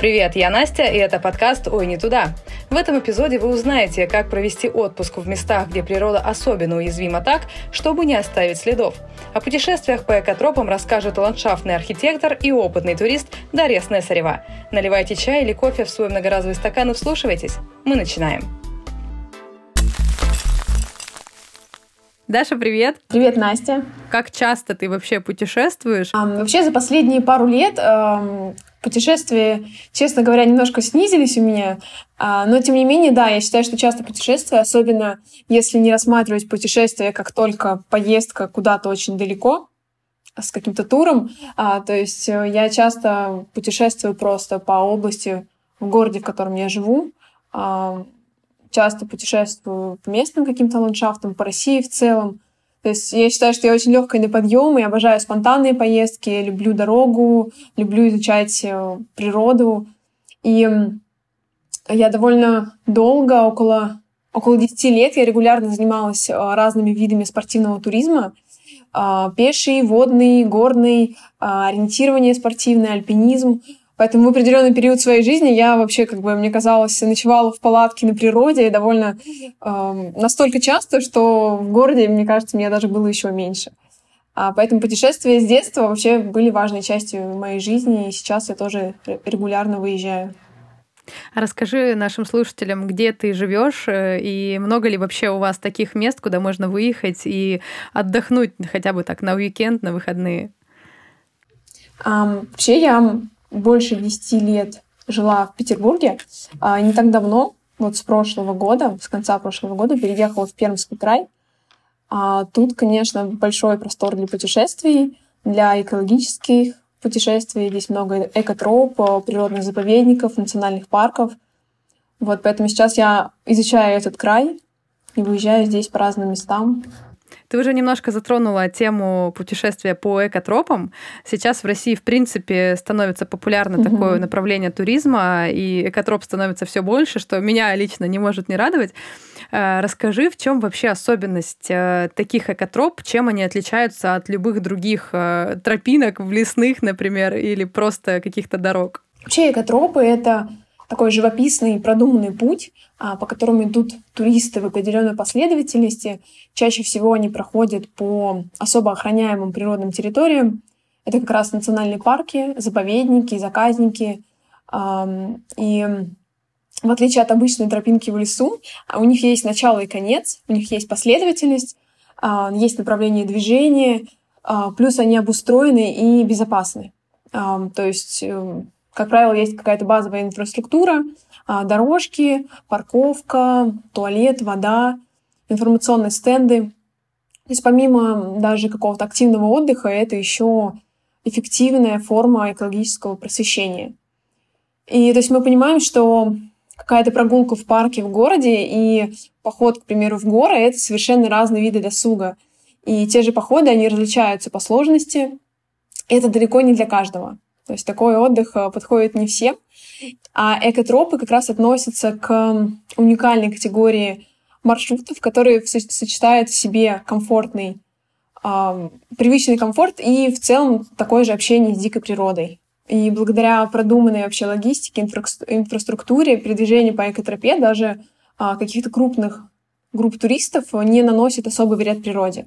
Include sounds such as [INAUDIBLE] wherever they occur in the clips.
Привет, я Настя, и это подкаст «Ой, не туда». В этом эпизоде вы узнаете, как провести отпуск в местах, где природа особенно уязвима так, чтобы не оставить следов. О путешествиях по экотропам расскажет ландшафтный архитектор и опытный турист Дарья Снесарева. Наливайте чай или кофе в свой многоразовый стакан и вслушивайтесь. Мы начинаем. Даша, привет. Привет, Настя. Как часто ты вообще путешествуешь? А, вообще за последние пару лет э, путешествия, честно говоря, немножко снизились у меня. А, но, тем не менее, да, я считаю, что часто путешествия, особенно если не рассматривать путешествие как только поездка куда-то очень далеко, с каким-то туром. А, то есть э, я часто путешествую просто по области в городе, в котором я живу. А, часто путешествую по местным каким-то ландшафтам, по России в целом. То есть я считаю, что я очень легкая на подъем, и обожаю спонтанные поездки, люблю дорогу, люблю изучать э, природу. И я довольно долго, около, около 10 лет, я регулярно занималась э, разными видами спортивного туризма. Э, пеший, водный, горный, ориентирование спортивное, альпинизм. Поэтому в определенный период своей жизни я вообще, как бы, мне казалось, ночевала в палатке на природе и довольно э, настолько часто, что в городе, мне кажется, мне даже было еще меньше. А поэтому путешествия с детства вообще были важной частью моей жизни, и сейчас я тоже регулярно выезжаю. А расскажи нашим слушателям, где ты живешь э, и много ли вообще у вас таких мест, куда можно выехать и отдохнуть хотя бы так на уикенд, на выходные? Um, вообще я больше 10 лет жила в Петербурге. А не так давно, вот с прошлого года, с конца прошлого года, переехала в Пермский край. А тут, конечно, большой простор для путешествий, для экологических путешествий. Здесь много экотроп, природных заповедников, национальных парков. Вот поэтому сейчас я изучаю этот край и выезжаю здесь по разным местам. Ты уже немножко затронула тему путешествия по экотропам. Сейчас в России, в принципе, становится популярно угу. такое направление туризма, и экотроп становится все больше, что меня лично не может не радовать. Э, расскажи, в чем вообще особенность э, таких экотроп, чем они отличаются от любых других э, тропинок в лесных, например, или просто каких-то дорог? Вообще экотропы — это такой живописный продуманный путь, а, по которому идут туристы в определенной последовательности. Чаще всего они проходят по особо охраняемым природным территориям. Это как раз национальные парки, заповедники, заказники. И в отличие от обычной тропинки в лесу, а, у них есть начало и конец, у них есть последовательность, а, есть направление движения, плюс они обустроены и безопасны. То есть э, как правило, есть какая-то базовая инфраструктура, а, дорожки, парковка, туалет, вода, информационные стенды. То есть помимо даже какого-то активного отдыха, это еще эффективная форма экологического просвещения. И то есть мы понимаем, что какая-то прогулка в парке в городе и поход, к примеру, в горы — это совершенно разные виды досуга. И те же походы, они различаются по сложности. И это далеко не для каждого. То есть такой отдых э, подходит не всем. А экотропы как раз относятся к уникальной категории маршрутов, которые сочетают в себе комфортный, привычный комфорт и в целом такое же общение с дикой природой. И благодаря продуманной вообще логистике, инфра инфраструктуре, передвижению по экотропе даже э, каких-то крупных групп туристов не наносит особый вред природе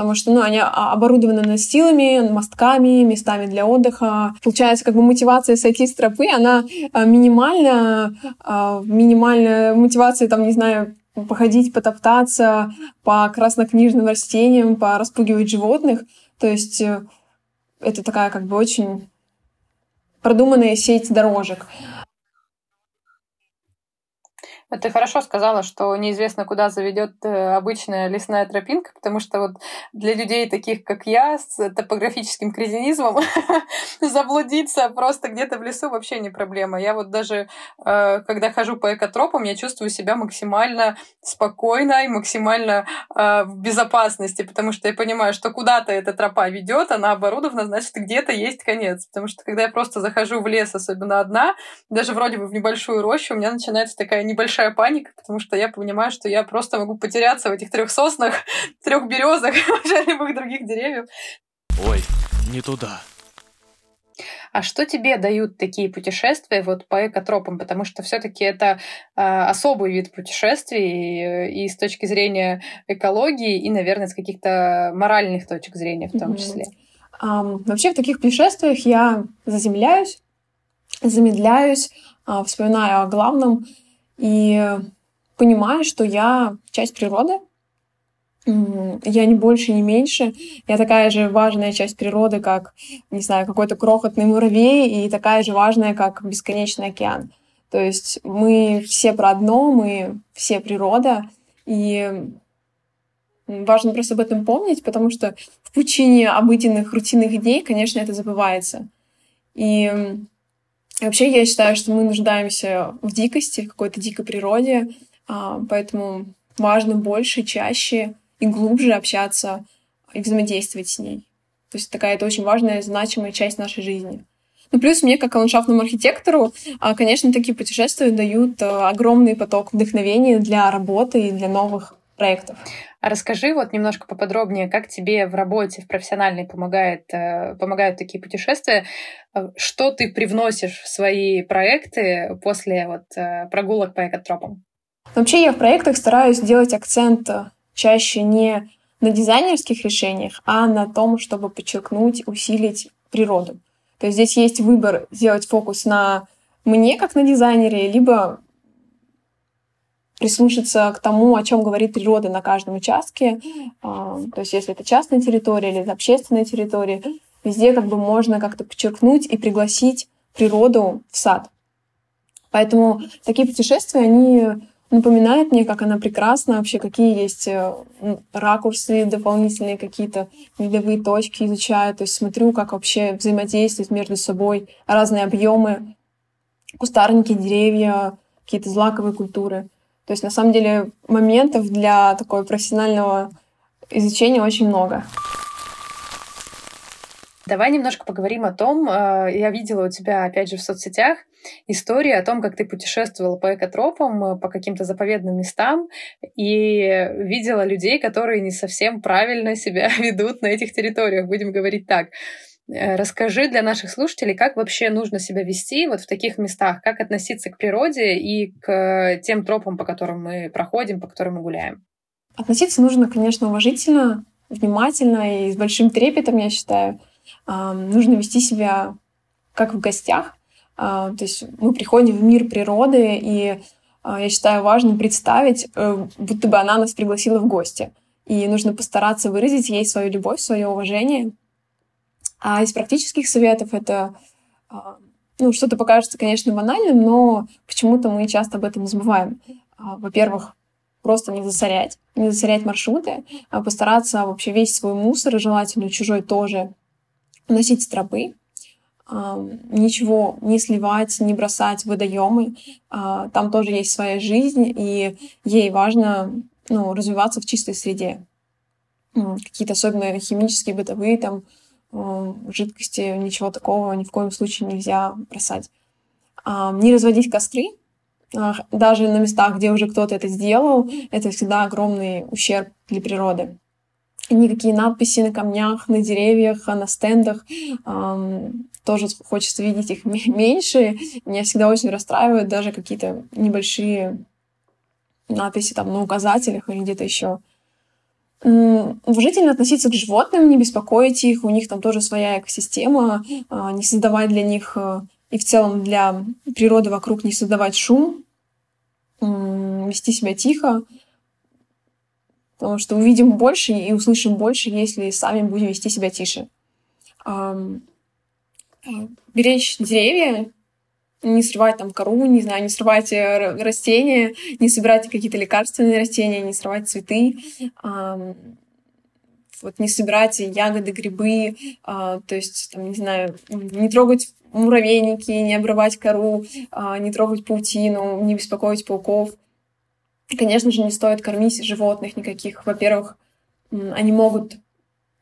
потому что, ну, они оборудованы настилами, мостками, местами для отдыха. Получается, как бы мотивация сойти с тропы, она а, минимальная, а, минимальная мотивация, там, не знаю, походить, потоптаться по краснокнижным растениям, пораспугивать животных. То есть э, это такая как бы очень продуманная сеть дорожек. Ты хорошо сказала, что неизвестно, куда заведет э, обычная лесная тропинка, потому что вот для людей таких, как я, с топографическим кретинизмом, [LAUGHS] заблудиться просто где-то в лесу вообще не проблема. Я вот даже, э, когда хожу по экотропам, я чувствую себя максимально спокойно и максимально э, в безопасности, потому что я понимаю, что куда-то эта тропа ведет, она оборудована, значит, где-то есть конец. Потому что когда я просто захожу в лес, особенно одна, даже вроде бы в небольшую рощу, у меня начинается такая небольшая большая паника, потому что я понимаю, что я просто могу потеряться в этих трех соснах, [LAUGHS] трех березах, [LAUGHS] любых других деревьев. Ой, не туда. А что тебе дают такие путешествия вот по экотропам? Потому что все-таки это э, особый вид путешествий и, и с точки зрения экологии, и, наверное, с каких-то моральных точек зрения в том числе. Um, вообще в таких путешествиях я заземляюсь, замедляюсь, uh, вспоминаю о главном и понимаю, что я часть природы, я не больше, не меньше. Я такая же важная часть природы, как, не знаю, какой-то крохотный муравей, и такая же важная, как бесконечный океан. То есть мы все про одно, мы все природа, и важно просто об этом помнить, потому что в пучине обыденных, рутинных идей, конечно, это забывается. И вообще я считаю, что мы нуждаемся в дикости, в какой-то дикой природе, а, поэтому важно больше, чаще и глубже общаться и взаимодействовать с ней. То есть такая это очень важная, значимая часть нашей жизни. Ну, плюс мне, как ландшафтному архитектору, а, конечно, такие путешествия дают а, огромный поток вдохновения для работы и для новых проектов. А расскажи вот немножко поподробнее, как тебе в работе, в профессиональной помогает, э, помогают такие путешествия, э, что ты привносишь в свои проекты после вот э, прогулок по экотропам? Вообще я в проектах стараюсь делать акцент чаще не на дизайнерских решениях, а на том, чтобы подчеркнуть, усилить природу. То есть здесь есть выбор сделать фокус на мне, как на дизайнере, либо прислушаться к тому, о чем говорит природа на каждом участке. А, то есть если это частная территория или это общественная территория, везде как бы можно как-то подчеркнуть и пригласить природу в сад. Поэтому такие путешествия, они напоминает мне, как она прекрасна, вообще какие есть э, ракурсы дополнительные, какие-то видовые точки изучаю, то есть смотрю, как вообще взаимодействуют между собой разные объемы, кустарники, деревья, какие-то злаковые культуры. То есть на самом деле моментов для такого профессионального изучения очень много. Давай немножко поговорим о том, э, я видела у тебя, опять же, в соцсетях истории о том, как ты путешествовала по экотропам, э, по каким-то заповедным местам, и видела людей, которые не совсем правильно себя [LAUGHS] ведут на этих территориях, будем говорить так. Э, расскажи для наших слушателей, как вообще нужно себя вести вот в таких местах, как относиться к природе и к тем тропам, по которым мы проходим, по которым мы гуляем. Относиться нужно, конечно, уважительно, внимательно и с большим трепетом, я считаю нужно вести себя как в гостях. А, то есть мы приходим в мир природы, и а, я считаю важным представить, э, будто бы она нас пригласила в гости. И нужно постараться выразить ей свою любовь, свое уважение. А из практических советов это а, ну, что-то покажется, конечно, банальным, но почему-то мы часто об этом забываем. Во-первых, просто не засорять, не засорять маршруты, а постараться вообще весь свой мусор, желательно чужой тоже, носить стропы, ничего не сливать, не бросать в водоемы. А, там тоже есть своя жизнь, и ей важно ну, развиваться в чистой среде. Какие-то особенно химические, бытовые там жидкости, ничего такого ни в коем случае нельзя бросать. Не разводить костры, а, даже на местах, где уже кто-то это сделал, это всегда огромный ущерб для природы никакие надписи на камнях, на деревьях, на стендах. Тоже хочется видеть их меньше. Меня всегда очень расстраивают даже какие-то небольшие надписи там на указателях или где-то еще. Уважительно относиться к животным, не беспокоить их, у них там тоже своя экосистема, э, не создавать для них э, и в целом для природы вокруг не создавать шум, э, вести себя тихо, потому что увидим больше и услышим больше, если сами будем вести себя тише. Беречь деревья, не срывать там кору, не знаю, не срывать э, растения, не собирать какие-то лекарственные растения, не срывать цветы, вот не собирать ягоды, грибы, а, то есть, там, не знаю, не трогать муравейники, не обрывать кору, а, не трогать паутину, не беспокоить пауков. Конечно же, не стоит кормить животных никаких. Во-первых, они могут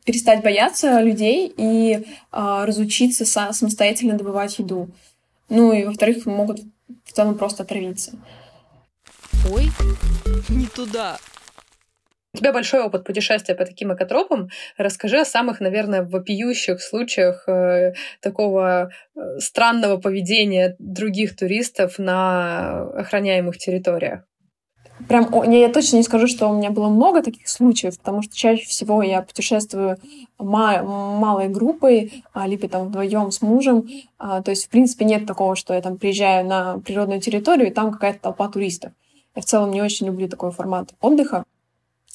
перестать бояться людей и э, разучиться са- самостоятельно добывать еду. Ну и во-вторых, могут в целом просто отравиться. Ой, не туда. У тебя большой опыт путешествия по таким экотропам. Расскажи о самых, наверное, вопиющих случаях э, такого э, странного поведения других туристов на охраняемых территориях. Прям я, я точно не скажу, что у меня было много таких случаев, потому что чаще всего я путешествую ма- малой группой, а, либо там вдвоем с мужем. А, то есть, в принципе, нет такого, что я там приезжаю на природную территорию, и там какая-то толпа туристов. Я в целом не очень люблю такой формат отдыха.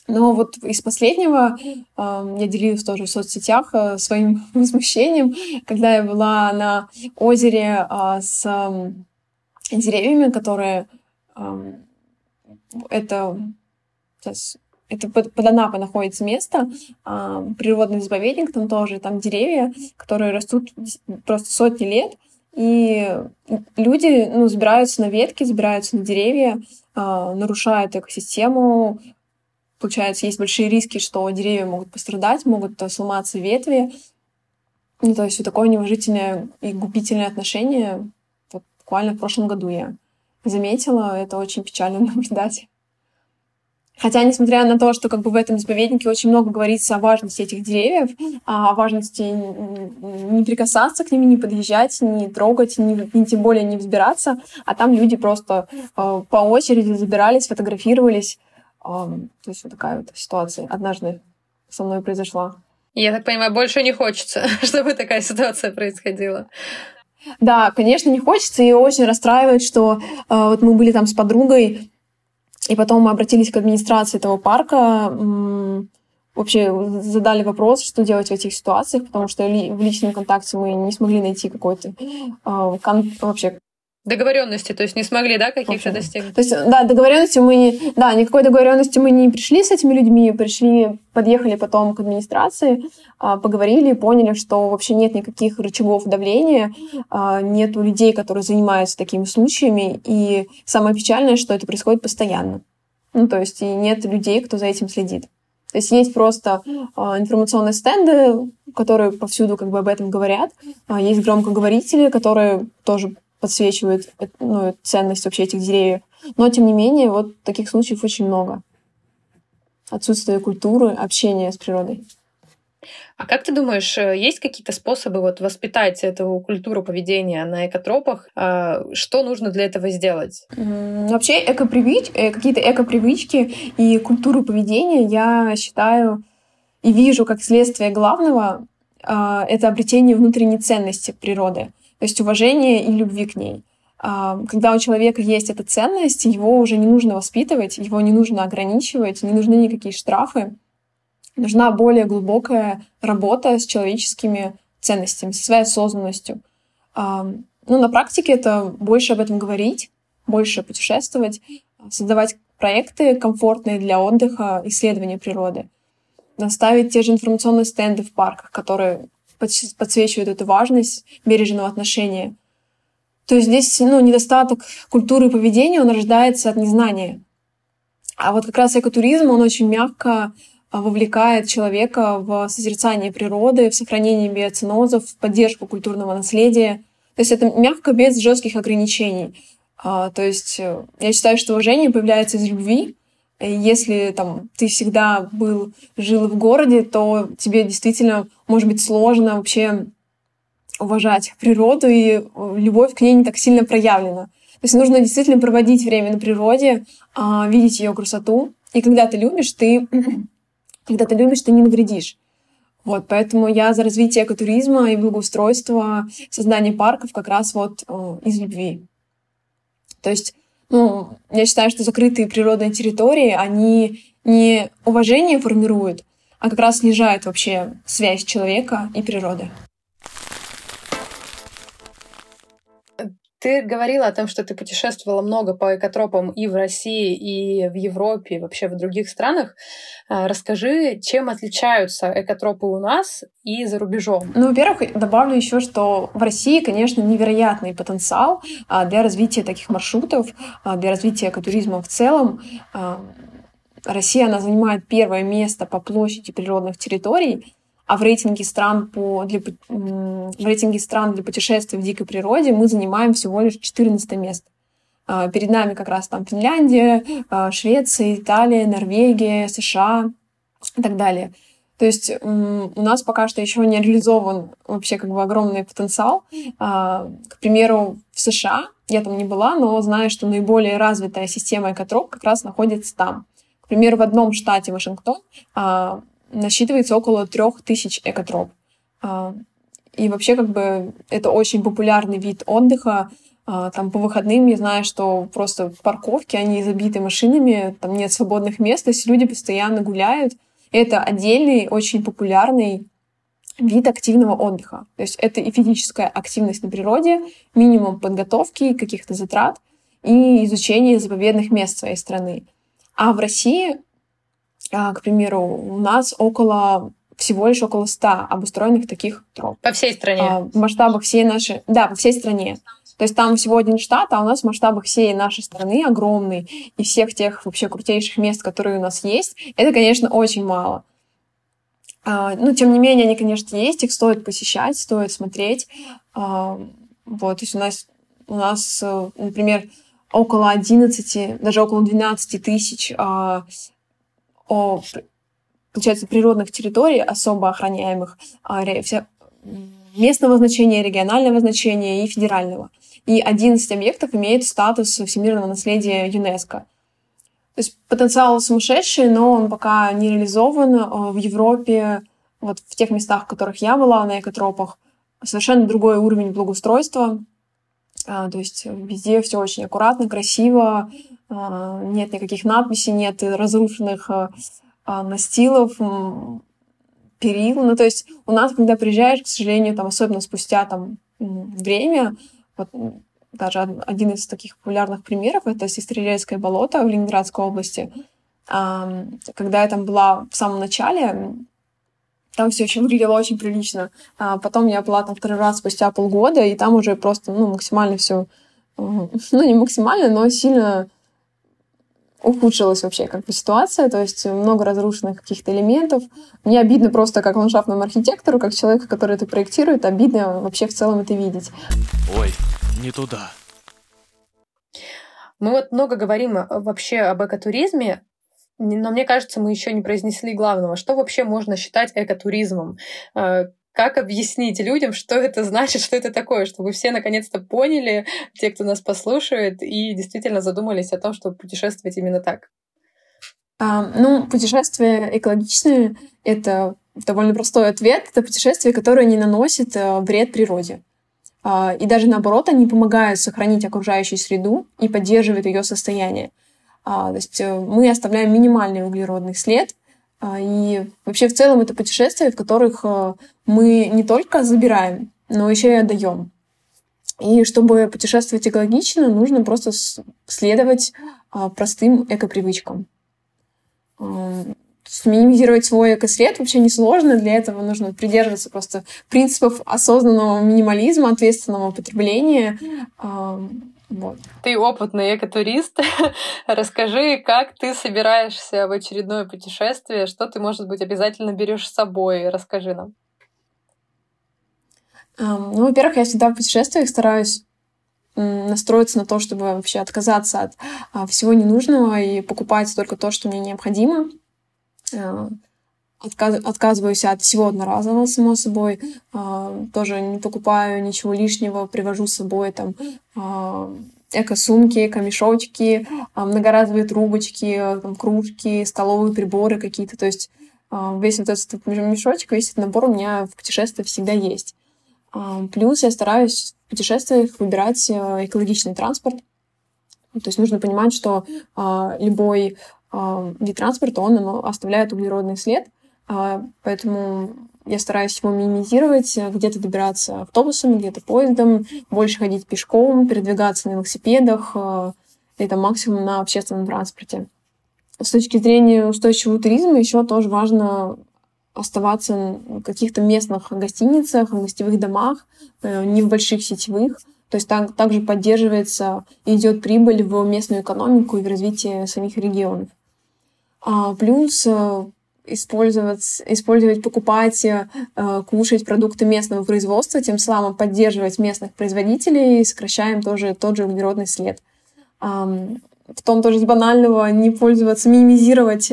Но вот из последнего э, я делилась тоже в соцсетях э, своим [LAUGHS] возмущением, когда я была на озере э, с э, деревьями, которые э, это сейчас это под, под Анапой находится место, э, природный заповедник, там тоже там деревья, которые растут просто сотни лет, и люди ну, забираются на ветки, забираются на деревья, э, нарушают экосистему, получается, есть большие риски, что деревья могут пострадать, могут э, сломаться ветви. Ну, то есть вот такое неуважительное и губительное отношение. Вот буквально в прошлом году я заметила. Это очень печально [LAUGHS] наблюдать. Хотя, несмотря на то, что как бы в этом заповеднике очень много говорится о важности этих деревьев, о важности не прикасаться к ним, не подъезжать, не трогать, не, не тем более не взбираться, а там люди просто э, по очереди забирались, фотографировались, то есть вот такая вот ситуация однажды со мной произошла. Я так понимаю, больше не хочется, [LAUGHS] чтобы такая ситуация происходила. Да, конечно, не хочется, и очень расстраивает, что э, вот мы были там с подругой, и потом мы обратились к администрации этого парка, вообще задали вопрос, что делать в этих ситуациях, потому что ли, в личном контакте мы не смогли найти какой-то э, кон- вообще Договоренности, то есть не смогли, да, каких-то достигнуть? То есть, да, договоренности мы не, да, никакой договоренности мы не пришли с этими людьми, пришли, подъехали потом к администрации, а, поговорили, поняли, что вообще нет никаких рычагов давления, а, нет людей, которые занимаются такими случаями, и самое печальное, что это происходит постоянно. Ну, то есть и нет людей, кто за этим следит. То есть есть просто э, информационные стенды, которые повсюду как бы об этом говорят. Есть громкоговорители, которые тоже подсвечивает э, ну, ценность вообще этих деревьев. Но, тем не менее, вот таких случаев очень много. Отсутствие культуры, общения с природой. А как ты думаешь, э, есть какие-то способы вот воспитать эту культуру поведения на экотропах? А, что нужно для этого сделать? Вообще экопривыч... Э, какие-то экопривычки и культуру поведения я считаю и вижу как следствие главного а, это обретение внутренней ценности природы то есть уважение и любви к ней. А, когда у человека есть эта ценность, его уже не нужно воспитывать, его не нужно ограничивать, не нужны никакие штрафы. Нужна более глубокая работа с человеческими ценностями, со своей осознанностью. А, ну, на практике это больше об этом говорить, больше путешествовать, создавать проекты комфортные для отдыха, исследования природы, ставить те же информационные стенды в парках, которые подсвечивают эту важность бережного отношения. То есть здесь ну, недостаток культуры поведения, он рождается от незнания. А вот как раз экотуризм, он очень мягко а, вовлекает человека в созерцание природы, в сохранение биоценозов, в поддержку культурного наследия. То есть это мягко, без жестких ограничений. А, то есть э, я считаю, что уважение появляется из любви, если там ты всегда был, жил в городе, то тебе действительно может быть сложно вообще уважать природу, и э, любовь к ней не так сильно проявлена. То есть нужно действительно проводить время на природе, а, видеть ее красоту. И когда ты любишь, ты, [CLEARS THROAT] когда ты любишь, ты не навредишь. Вот, поэтому я за развитие экотуризма и благоустройство, создание парков как раз вот э, из любви. То есть ну, я считаю, что закрытые природные территории, они не уважение формируют, а как раз снижают вообще связь человека и природы. Ты говорила о том, что ты путешествовала много по экотропам и в России, и в Европе, и вообще в других странах. А, расскажи, чем отличаются экотропы у нас и за рубежом? Ну, во-первых, добавлю еще, что в России, конечно, невероятный потенциал а, для развития таких маршрутов, а, для развития экотуризма в целом. Россия, она занимает первое место по площади природных территорий, а в рейтинге стран по для, в рейтинге стран для путешествий в дикой природе мы занимаем всего лишь 14 место. А, перед нами как раз там Финляндия, а, Швеция, Италия, Норвегия, США и так далее. То есть у нас пока что еще не реализован вообще как бы огромный потенциал. А, к примеру, в США я там не была, но знаю, что наиболее развитая система экотроп как раз находится там. К примеру, в одном штате Вашингтон насчитывается около трех тысяч экотроп. И вообще как бы это очень популярный вид отдыха, а, там по выходным я знаю, что просто парковки, они забиты машинами, там нет свободных мест, то есть люди постоянно гуляют. Это отдельный, очень популярный вид активного отдыха. То есть это и физическая активность на природе, минимум подготовки, каких-то затрат и изучение заповедных мест своей страны. А в России, а, к примеру, у нас около всего лишь около ста обустроенных таких троп. По всей стране? А, в масштабах всей нашей... Да, по всей стране. То есть там всего один штат, а у нас в масштабах всей нашей страны огромный, и всех тех вообще крутейших мест, которые у нас есть, это, конечно, очень мало. А, ну, тем не менее, они, конечно, есть, их стоит посещать, стоит смотреть. А, вот, то есть у нас, у нас, э, например, около 11, даже около 12 тысяч а, получается, природных территорий, особо охраняемых, местного значения, регионального значения и федерального и 11 объектов имеет статус всемирного наследия ЮНЕСКо. То есть потенциал сумасшедший, но он пока не реализован. Э, в Европе, вот в тех местах, в которых я была, на экотропах, совершенно другой уровень благоустройства. А, то есть везде все очень аккуратно, красиво, а, нет никаких надписей, нет разрушенных а, настилов, перил. Ну, то есть у нас, когда приезжаешь, к сожалению, там, особенно спустя там, время, вот даже один из таких популярных примеров — это Сестрорецкое болото в Ленинградской области. Когда я там была в самом начале, там все очень [LAUGHS] выглядело очень прилично. А потом я была там второй раз спустя полгода, и там уже просто ну, максимально все, [LAUGHS] ну не максимально, но сильно ухудшилась вообще как бы ситуация, то есть много разрушенных каких-то элементов. Мне обидно просто как ландшафтному архитектору, как человеку, который это проектирует, обидно вообще в целом это видеть. Ой, не туда. Мы вот много говорим э, вообще об экотуризме, но мне кажется, мы еще не произнесли главного. Что вообще можно считать экотуризмом? Как объяснить людям, что это значит, что это такое, чтобы все наконец-то поняли, те, кто нас послушает, и действительно задумались о том, чтобы путешествовать именно так? А, ну, путешествия экологичные — это довольно простой ответ. Это путешествия, которые не наносят э, вред природе. А, и даже наоборот, они помогают сохранить окружающую среду и поддерживают ее состояние. А, то есть э, мы оставляем минимальный углеродный след, а, и вообще в целом это путешествия, в которых э, мы не только забираем, но еще и отдаем. И чтобы путешествовать экологично, нужно просто следовать а, простым экопривычкам. Минимизировать свой экослед вообще несложно. Для этого нужно придерживаться просто принципов осознанного минимализма, ответственного потребления. Вот. Ты опытный экотурист. [LAUGHS] Расскажи, как ты собираешься в очередное путешествие, что ты, может быть, обязательно берешь с собой. Расскажи нам. Um, ну, во-первых, я всегда в путешествиях стараюсь настроиться на то, чтобы вообще отказаться от а, всего ненужного и покупать только то, что мне необходимо. А, отказ, отказываюсь от всего одноразового, само собой. А, тоже не покупаю ничего лишнего, привожу с собой там а, эко-сумки, эко-мешочки, а, многоразовые трубочки, там, кружки, столовые приборы какие-то. То есть а, весь вот этот мешочек, весь этот набор у меня в путешествии всегда есть. А, плюс я стараюсь в путешествиях выбирать э, экологичный транспорт. То есть нужно понимать, что а, любой а, вид транспорта, он, оставляет углеродный след, а, поэтому я стараюсь его минимизировать, где-то добираться автобусом, где-то поездом, больше ходить пешком, передвигаться на велосипедах, а, это максимум на общественном транспорте. С точки зрения устойчивого туризма еще тоже важно оставаться в каких-то местных гостиницах, гостевых домах, э, не в больших сетевых. То есть так, также поддерживается и идет прибыль в местную экономику и в развитие самих регионов. А плюс э, использовать, использовать, покупать, э, кушать продукты местного производства, тем самым поддерживать местных производителей сокращаем тоже тот же углеродный след. в том тоже из банального не пользоваться, минимизировать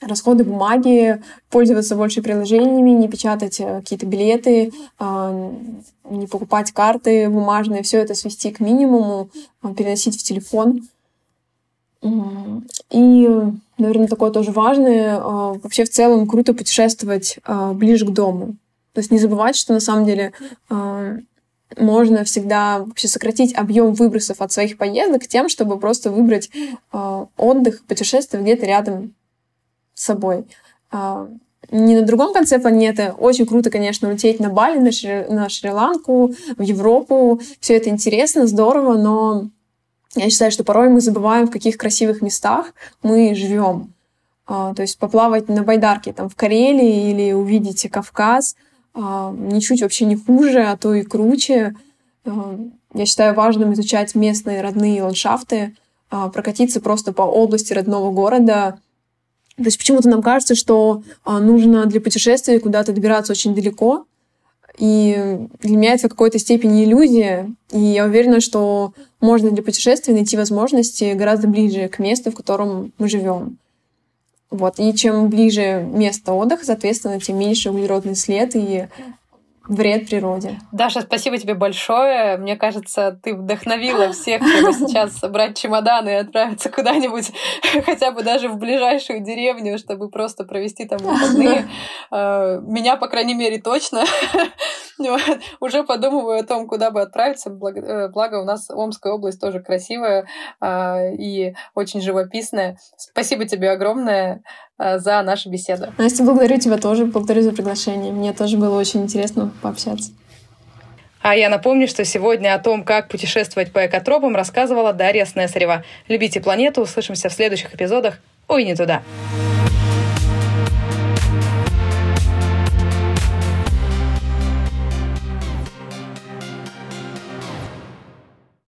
расходы бумаги, пользоваться больше приложениями, не печатать э, какие-то билеты, а, не покупать карты бумажные, все это свести к минимуму, а, переносить в телефон. И, наверное, такое тоже важное, а, вообще в целом круто путешествовать ближе к дому. То есть не забывать, что на самом деле можно всегда вообще сократить объем выбросов от своих поездок тем, чтобы просто выбрать отдых, путешествие где-то рядом с собой. А, не на другом конце планеты. Очень круто, конечно, улететь на Бали, на, Шри- на Шри-Ланку, в Европу. Все это интересно, здорово, но я считаю, что порой мы забываем, в каких красивых местах мы живем. А, то есть поплавать на байдарке там, в Карелии или увидеть Кавказ а, ничуть вообще не хуже, а то и круче. Я считаю важным изучать местные родные ландшафты, прокатиться просто по области родного города, то есть почему-то нам кажется, что а, нужно для путешествия куда-то добираться очень далеко. И для меня это в какой-то степени иллюзия. И я уверена, что можно для путешествия найти возможности гораздо ближе к месту, в котором мы живем. Вот. И чем ближе место отдыха, соответственно, тем меньше углеродный след и вред природе. Даша, спасибо тебе большое. Мне кажется, ты вдохновила всех сейчас собрать чемоданы и отправиться куда-нибудь, [LAUGHS] хотя бы даже в ближайшую деревню, чтобы просто провести там выходные. А, [LAUGHS] меня, по крайней мере, точно. [LAUGHS] Уже подумываю о том, куда бы отправиться. Э, благо, у нас Омская область тоже красивая а, и очень живописная. Спасибо тебе огромное. Э, за нашу беседу. Настя, благодарю тебя тоже, благодарю за приглашение. Мне тоже было очень интересно пообщаться. А я напомню, что сегодня о том, как путешествовать по экотропам, рассказывала Дарья Снесарева. Любите планету, услышимся в следующих эпизодах. Ой, не туда.